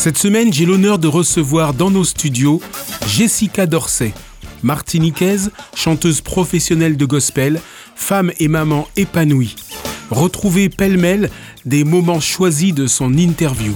Cette semaine, j'ai l'honneur de recevoir dans nos studios Jessica Dorsey, martiniquaise, chanteuse professionnelle de gospel, femme et maman épanouie. Retrouvez pêle-mêle des moments choisis de son interview.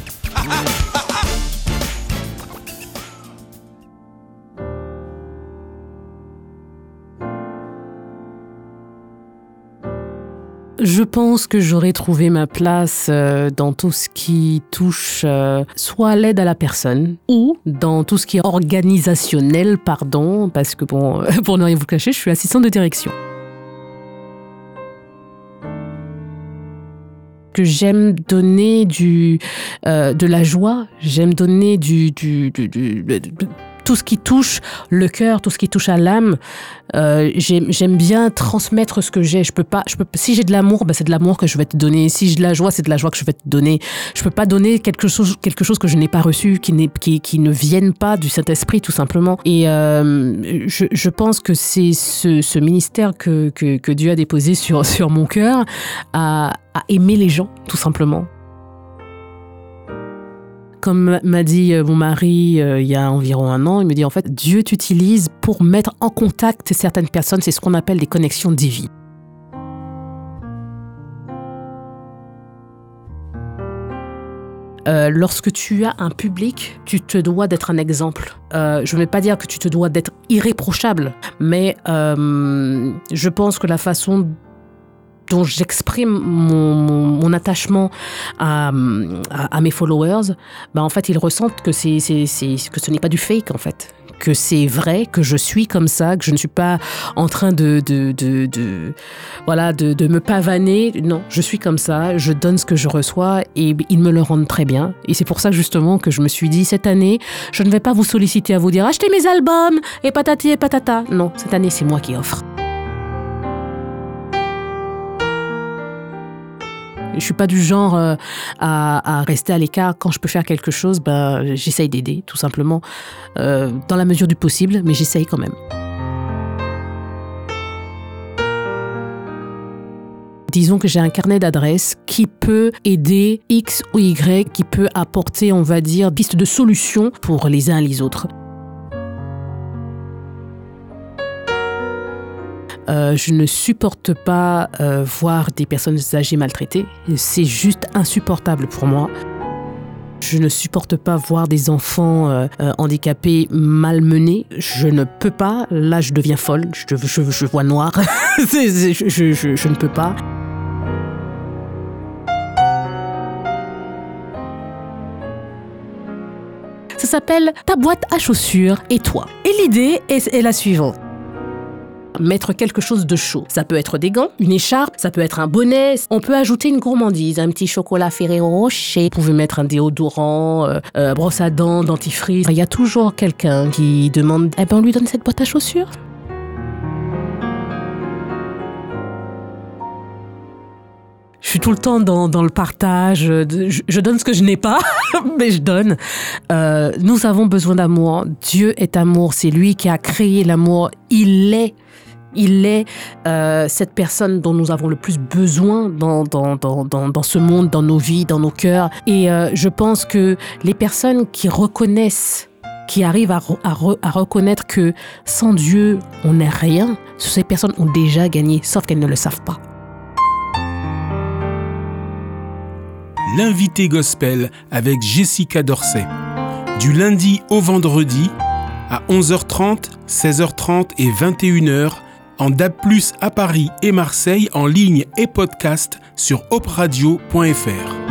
Je pense que j'aurais trouvé ma place euh, dans tout ce qui touche euh, soit l'aide à la personne ou dans tout ce qui est organisationnel, pardon, parce que bon, pour ne rien vous cacher, je suis assistante de direction. que j'aime donner euh, de la joie, j'aime donner du tout ce qui touche le cœur, tout ce qui touche à l'âme, euh, j'aime bien transmettre ce que j'ai. Je peux pas, je peux, si j'ai de l'amour, ben c'est de l'amour que je vais te donner. Si j'ai de la joie, c'est de la joie que je vais te donner. Je peux pas donner quelque chose, quelque chose que je n'ai pas reçu, qui, qui, ne vienne pas du Saint-Esprit, tout simplement. Et euh, je, pense que c'est ce, ministère que, Dieu a déposé sur, mon cœur à aimer les gens, tout simplement. Comme m'a dit euh, mon mari euh, il y a environ un an, il me dit en fait, Dieu t'utilise pour mettre en contact certaines personnes, c'est ce qu'on appelle des connexions divines. Euh, lorsque tu as un public, tu te dois d'être un exemple. je ne vais pas dire que tu te dois d'être irréprochable, mais je pense que la façon dont j'exprime mon, attachement à, mes followers, bah en fait, ils ressentent que, c'est, que ce n'est pas du fake, en fait. Que c'est vrai, que je suis comme ça, que je ne suis pas en train de voilà, de, de, me pavaner. Non, je suis comme ça, je donne ce que je reçois et ils me le rendent très bien. Et c'est pour ça, justement, que je me suis dit, cette année, je ne vais pas vous solliciter à vous dire, achetez mes albums et patati et patata. Non, cette année, c'est moi qui offre. Je suis pas du genre euh, à, rester à l'écart. Quand je peux faire quelque chose, ben, j'essaye d'aider, tout simplement, euh, dans la mesure du possible, mais j'essaye quand même. disons que j'ai un carnet d'adresses qui peut aider X ou Y, qui peut apporter, on va dire, piste de solutions pour les uns et les autres. Euh, je ne supporte pas euh, voir des personnes âgées maltraitées. C'est juste insupportable pour moi. Je ne supporte pas voir des enfants euh, handicapés malmenés. Je ne peux pas. Là, je deviens folle. Je, vois noir. je ne peux pas. Ça s'appelle Ta boîte à chaussures et toi. Et l'idée est la suivante mettre quelque chose de chaud. Ça peut être des gants, une écharpe, ça peut être un bonnet. On peut ajouter une gourmandise, un petit chocolat Ferrero Rocher. Vous pouvez mettre un déodorant, euh, euh, brosse à dents, dentifrice. Il y a toujours quelqu'un qui demande Eh ben, on lui donne cette boîte à chaussures? Je suis tout le temps dans, dans le partage. Je, je, donne ce que je n'ai pas, mais je donne. Euh, nous avons besoin d'amour. Dieu est amour. C'est lui qui a créé l'amour. Il est il est euh, cette personne dont nous avons le plus besoin dans, dans, dans, dans, ce monde, dans nos vies, dans nos cœurs. Et euh, je pense que les personnes qui reconnaissent qui arrivent à, à, reconnaître que sans Dieu, on n'est rien, ces personnes ont déjà gagné, sauf qu'elles ne le savent pas. L'invité gospel avec Jessica Dorsey. Du lundi au vendredi à 11h30, 16h30 et 21h en DAB+, à Paris et Marseille en ligne et podcast sur opradio.fr.